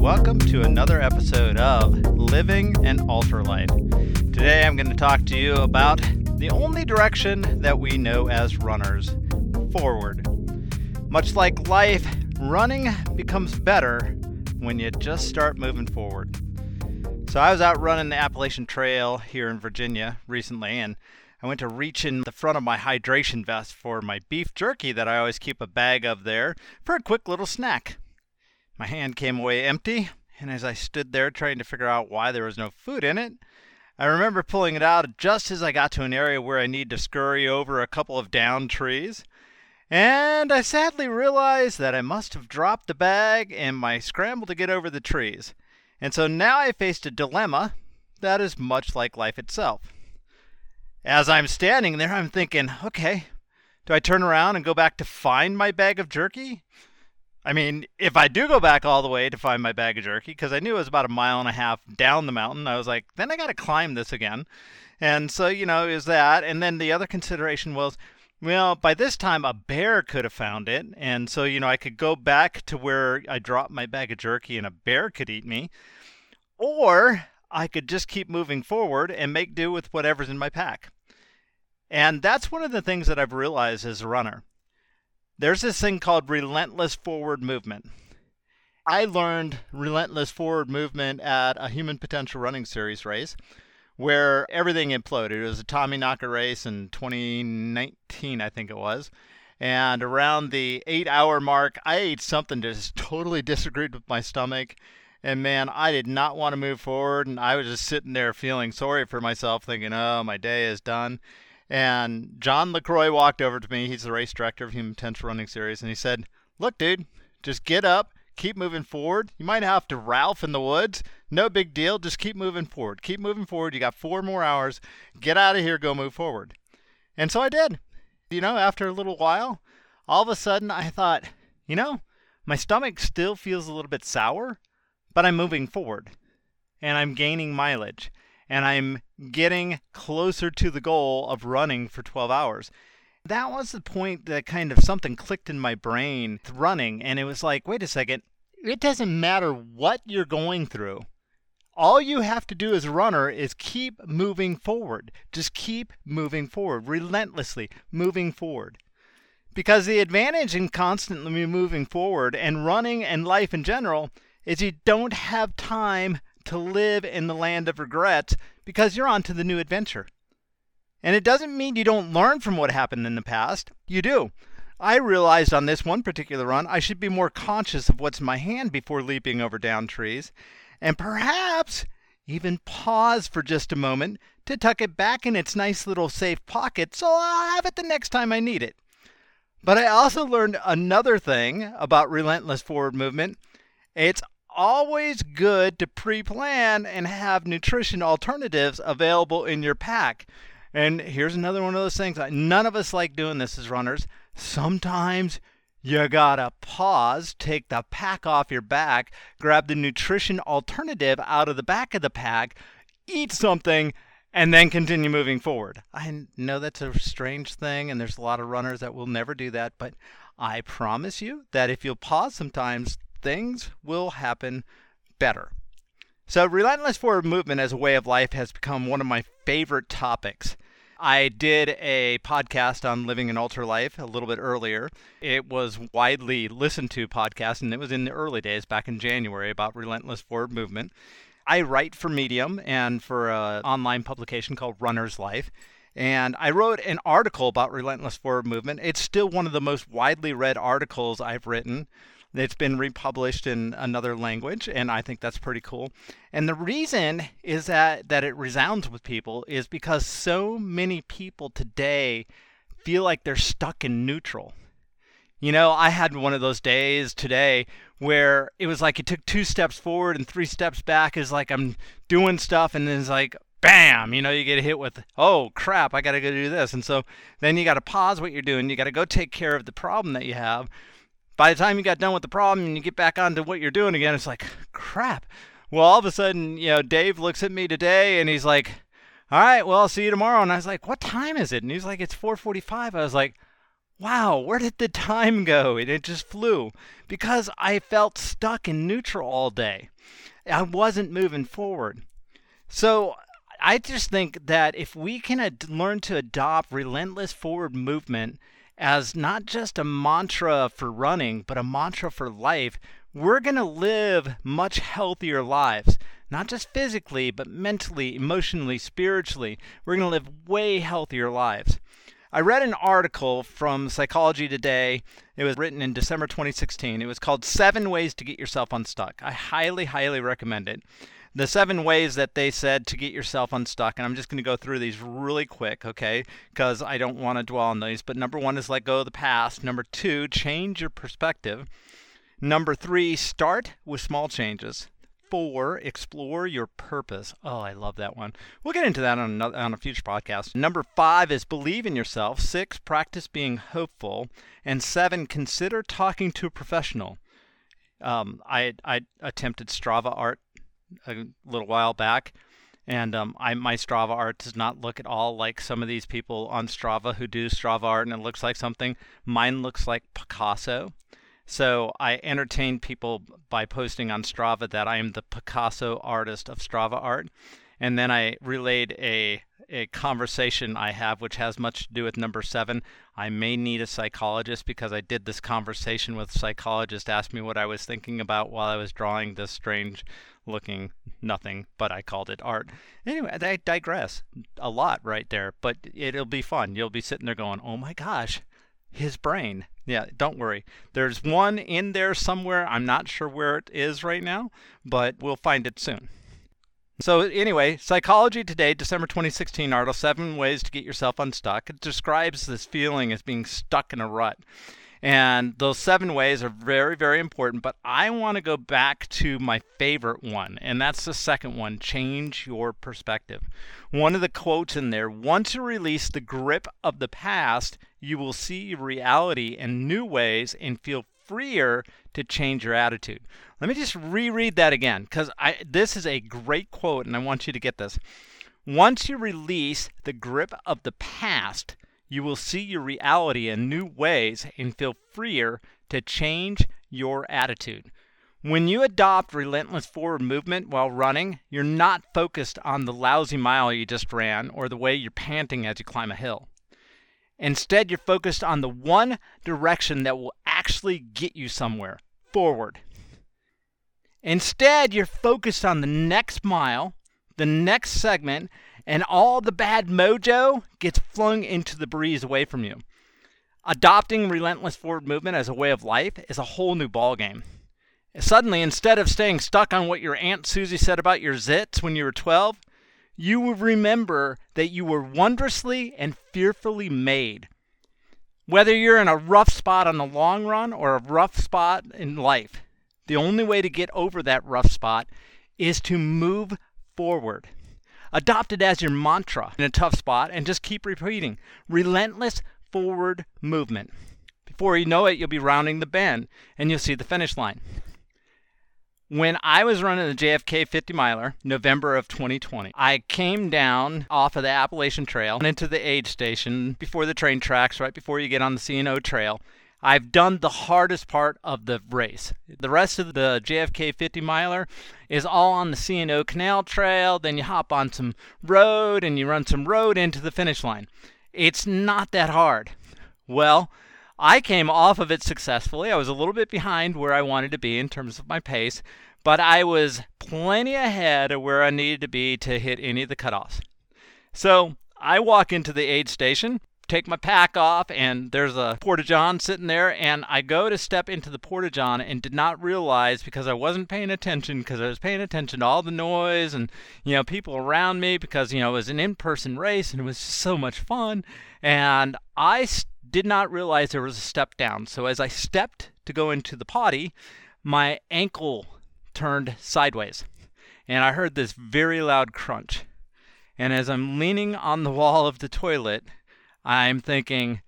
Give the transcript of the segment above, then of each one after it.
welcome to another episode of Living an Ultra Life. Today I'm going to talk to you about the only direction that we know as runners forward. Much like life, running becomes better when you just start moving forward. So I was out running the Appalachian Trail here in Virginia recently, and I went to reach in the front of my hydration vest for my beef jerky that I always keep a bag of there for a quick little snack. My hand came away empty, and as I stood there trying to figure out why there was no food in it, I remember pulling it out just as I got to an area where I needed to scurry over a couple of downed trees. And I sadly realized that I must have dropped the bag in my scramble to get over the trees. And so now I faced a dilemma that is much like life itself. As I'm standing there, I'm thinking, okay, do I turn around and go back to find my bag of jerky? I mean, if I do go back all the way to find my bag of jerky, because I knew it was about a mile and a half down the mountain, I was like, then I got to climb this again. And so, you know, is that. And then the other consideration was, well, by this time, a bear could have found it. And so, you know, I could go back to where I dropped my bag of jerky and a bear could eat me. Or I could just keep moving forward and make do with whatever's in my pack. And that's one of the things that I've realized as a runner there's this thing called relentless forward movement. I learned relentless forward movement at a human potential running series race where everything imploded. It was a Tommy Knocker race in 2019, I think it was. And around the eight hour mark, I ate something that just totally disagreed with my stomach. And man, I did not want to move forward. And I was just sitting there feeling sorry for myself, thinking, oh, my day is done. And John LaCroix walked over to me. He's the race director of Human Potential Running Series. And he said, Look, dude, just get up, keep moving forward. You might have to Ralph in the woods. No big deal. Just keep moving forward. Keep moving forward. You got four more hours. Get out of here. Go move forward. And so I did. You know, after a little while, all of a sudden I thought, you know, my stomach still feels a little bit sour, but I'm moving forward and I'm gaining mileage and I'm getting closer to the goal of running for 12 hours. That was the point that kind of something clicked in my brain running, and it was like, wait a second, it doesn't matter what you're going through. All you have to do as a runner is keep moving forward. Just keep moving forward, relentlessly moving forward. Because the advantage in constantly moving forward and running and life in general is you don't have time to live in the land of regrets because you're on to the new adventure. And it doesn't mean you don't learn from what happened in the past. You do. I realized on this one particular run I should be more conscious of what's in my hand before leaping over down trees, and perhaps even pause for just a moment to tuck it back in its nice little safe pocket so I'll have it the next time I need it. But I also learned another thing about relentless forward movement. It's always good to pre plan and have nutrition alternatives available in your pack. And here's another one of those things that none of us like doing this as runners. Sometimes you gotta pause, take the pack off your back, grab the nutrition alternative out of the back of the pack, eat something, and then continue moving forward. I know that's a strange thing, and there's a lot of runners that will never do that, but I promise you that if you'll pause sometimes, things will happen better. So, relentless forward movement as a way of life has become one of my favorite topics. I did a podcast on living an ultra life a little bit earlier. It was widely listened to podcast, and it was in the early days back in January about relentless forward movement. I write for Medium and for an online publication called Runner's Life. And I wrote an article about relentless forward movement. It's still one of the most widely read articles I've written. It's been republished in another language, and I think that's pretty cool. And the reason is that, that it resounds with people is because so many people today feel like they're stuck in neutral. You know, I had one of those days today where it was like it took two steps forward and three steps back is like I'm doing stuff and then it's like bam, you know, you get hit with, oh crap, I got to go do this. And so then you got to pause what you're doing. You got to go take care of the problem that you have by the time you got done with the problem and you get back onto what you're doing again, it's like, crap. Well, all of a sudden, you know, Dave looks at me today and he's like, all right, well, I'll see you tomorrow. And I was like, what time is it? And he's like, it's 4:45. I was like, wow, where did the time go? And it just flew because I felt stuck in neutral all day. I wasn't moving forward. So I just think that if we can ad- learn to adopt relentless forward movement as not just a mantra for running, but a mantra for life, we're going to live much healthier lives. Not just physically, but mentally, emotionally, spiritually. We're going to live way healthier lives. I read an article from Psychology Today. It was written in December 2016. It was called Seven Ways to Get Yourself Unstuck. I highly, highly recommend it. The seven ways that they said to get yourself unstuck, and I'm just going to go through these really quick, okay? Because I don't want to dwell on these. But number one is let go of the past. Number two, change your perspective. Number three, start with small changes four, explore your purpose. Oh, I love that one. We'll get into that on, another, on a future podcast. Number five is believe in yourself. Six, practice being hopeful. And seven, consider talking to a professional. Um, I, I attempted Strava art a little while back. And um, I, my Strava art does not look at all like some of these people on Strava who do Strava art and it looks like something. Mine looks like Picasso. So I entertain people by posting on Strava that I am the Picasso artist of Strava art. And then I relayed a, a conversation I have, which has much to do with number seven. I may need a psychologist because I did this conversation with a psychologist, asked me what I was thinking about while I was drawing this strange looking nothing, but I called it art. Anyway, I digress a lot right there, but it'll be fun. You'll be sitting there going, oh my gosh, his brain. Yeah, don't worry. There's one in there somewhere. I'm not sure where it is right now, but we'll find it soon. So, anyway, Psychology Today, December 2016 article, Seven Ways to Get Yourself Unstuck. It describes this feeling as being stuck in a rut. And those seven ways are very, very important. But I want to go back to my favorite one, and that's the second one change your perspective. One of the quotes in there once you release the grip of the past, you will see reality in new ways and feel freer to change your attitude. Let me just reread that again because this is a great quote and I want you to get this. Once you release the grip of the past, you will see your reality in new ways and feel freer to change your attitude. When you adopt relentless forward movement while running, you're not focused on the lousy mile you just ran or the way you're panting as you climb a hill. Instead, you're focused on the one direction that will actually get you somewhere forward. Instead, you're focused on the next mile, the next segment, and all the bad mojo gets flung into the breeze away from you. Adopting relentless forward movement as a way of life is a whole new ballgame. Suddenly, instead of staying stuck on what your Aunt Susie said about your zits when you were 12, you will remember that you were wondrously and fearfully made. Whether you're in a rough spot on the long run or a rough spot in life, the only way to get over that rough spot is to move forward. Adopt it as your mantra in a tough spot and just keep repeating relentless forward movement. Before you know it, you'll be rounding the bend and you'll see the finish line. When I was running the JFK 50 miler, November of 2020, I came down off of the Appalachian Trail and into the aid station before the train tracks, right before you get on the C&O Trail. I've done the hardest part of the race. The rest of the JFK 50 miler is all on the C&O Canal Trail. Then you hop on some road and you run some road into the finish line. It's not that hard. Well, I came off of it successfully. I was a little bit behind where I wanted to be in terms of my pace, but I was plenty ahead of where I needed to be to hit any of the cutoffs. So I walk into the aid station take my pack off, and there's a porta john sitting there, and I go to step into the porta john and did not realize because I wasn't paying attention because I was paying attention to all the noise and you know people around me because you know it was an in-person race and it was so much fun, and I did not realize there was a step down. So as I stepped to go into the potty, my ankle turned sideways, and I heard this very loud crunch. And as I'm leaning on the wall of the toilet, I'm thinking,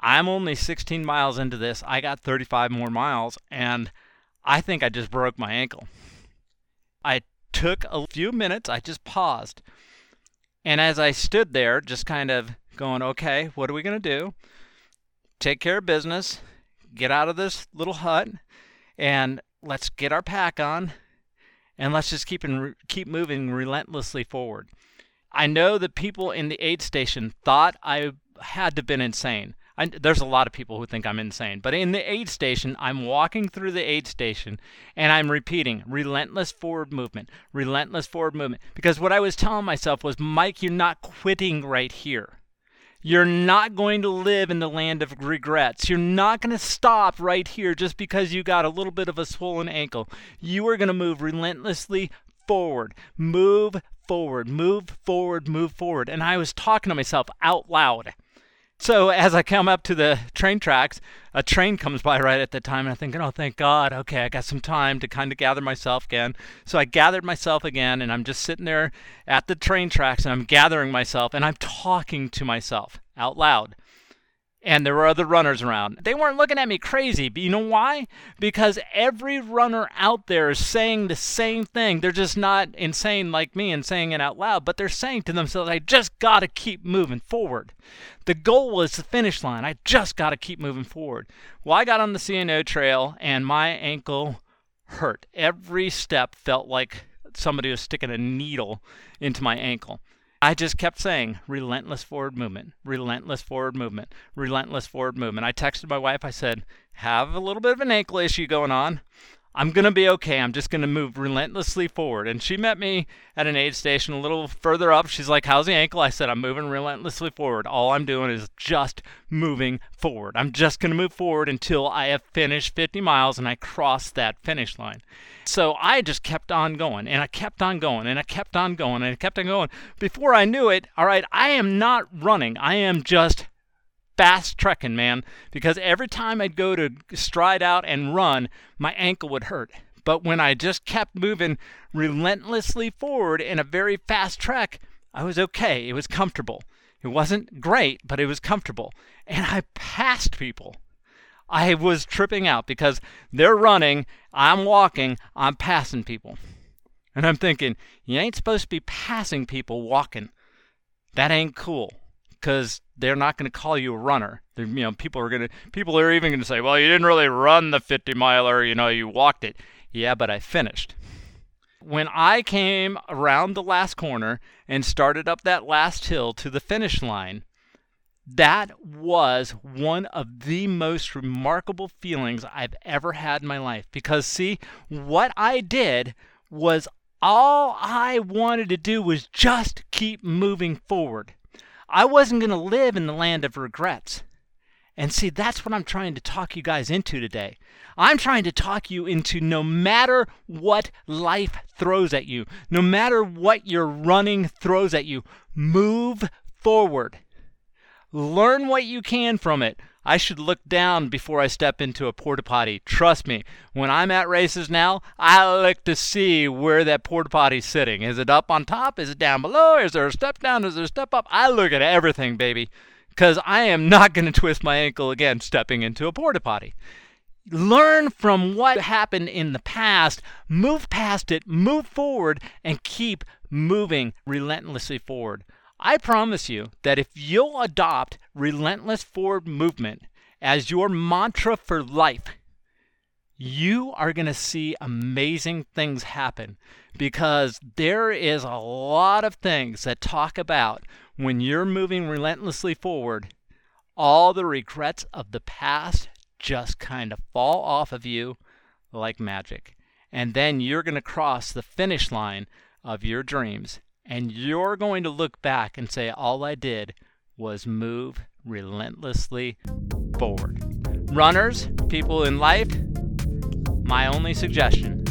I'm only 16 miles into this. I got 35 more miles, and I think I just broke my ankle. I took a few minutes, I just paused. And as I stood there, just kind of going, okay, what are we going to do? take care of business, get out of this little hut, and let's get our pack on, and let's just keep and keep moving relentlessly forward. I know that people in the aid station thought I had to have been insane. I, there's a lot of people who think I'm insane, but in the aid station, I'm walking through the aid station and I'm repeating relentless forward movement, relentless forward movement. Because what I was telling myself was, Mike, you're not quitting right here. You're not going to live in the land of regrets. You're not going to stop right here just because you got a little bit of a swollen ankle. You are going to move relentlessly forward. Move forward, move forward, move forward. And I was talking to myself out loud. So as I come up to the train tracks, a train comes by right at the time, and I'm thinking, oh, thank God. Okay, I got some time to kind of gather myself again. So I gathered myself again, and I'm just sitting there at the train tracks, and I'm gathering myself, and I'm talking to myself out loud and there were other runners around. They weren't looking at me crazy, but you know why? Because every runner out there is saying the same thing. They're just not insane like me and saying it out loud, but they're saying to themselves, I just got to keep moving forward. The goal is the finish line. I just got to keep moving forward. Well, I got on the C&O trail and my ankle hurt. Every step felt like somebody was sticking a needle into my ankle. I just kept saying relentless forward movement, relentless forward movement, relentless forward movement. I texted my wife. I said, have a little bit of an ankle issue going on. I'm going to be okay. I'm just going to move relentlessly forward. And she met me at an aid station a little further up. She's like, How's the ankle? I said, I'm moving relentlessly forward. All I'm doing is just moving forward. I'm just going to move forward until I have finished 50 miles and I cross that finish line. So I just kept on going and I kept on going and I kept on going and I kept on going. Before I knew it, all right, I am not running. I am just fast trekking, man, because every time I'd go to stride out and run, my ankle would hurt. But when I just kept moving relentlessly forward in a very fast trek, I was okay. It was comfortable. It wasn't great, but it was comfortable. And I passed people. I was tripping out because they're running, I'm walking, I'm passing people. And I'm thinking, you ain't supposed to be passing people walking. That ain't cool because they're not going to call you a runner. They're, you know, people are going to people are even going to say, "Well, you didn't really run the 50 miler, you know, you walked it." Yeah, but I finished. When I came around the last corner and started up that last hill to the finish line, that was one of the most remarkable feelings I've ever had in my life because see, what I did was all I wanted to do was just keep moving forward. I wasn't going to live in the land of regrets. And see, that's what I'm trying to talk you guys into today. I'm trying to talk you into no matter what life throws at you, no matter what your running throws at you, move forward. Learn what you can from it. I should look down before I step into a porta potty. Trust me, when I'm at races now, I look to see where that porta potty's sitting. Is it up on top? Is it down below? Is there a step down? Is there a step up? I look at everything, baby, because I am not going to twist my ankle again stepping into a porta potty. Learn from what happened in the past, move past it, move forward, and keep moving relentlessly forward. I promise you that if you'll adopt relentless forward movement as your mantra for life, you are going to see amazing things happen because there is a lot of things that talk about when you're moving relentlessly forward, all the regrets of the past just kind of fall off of you like magic. And then you're going to cross the finish line of your dreams and you're going to look back and say, all I did was move relentlessly forward. Runners, people in life, my only suggestion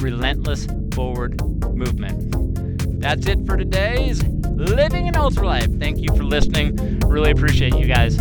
relentless forward movement. That's it for today's Living an Ultra Life. Thank you for listening. Really appreciate you guys.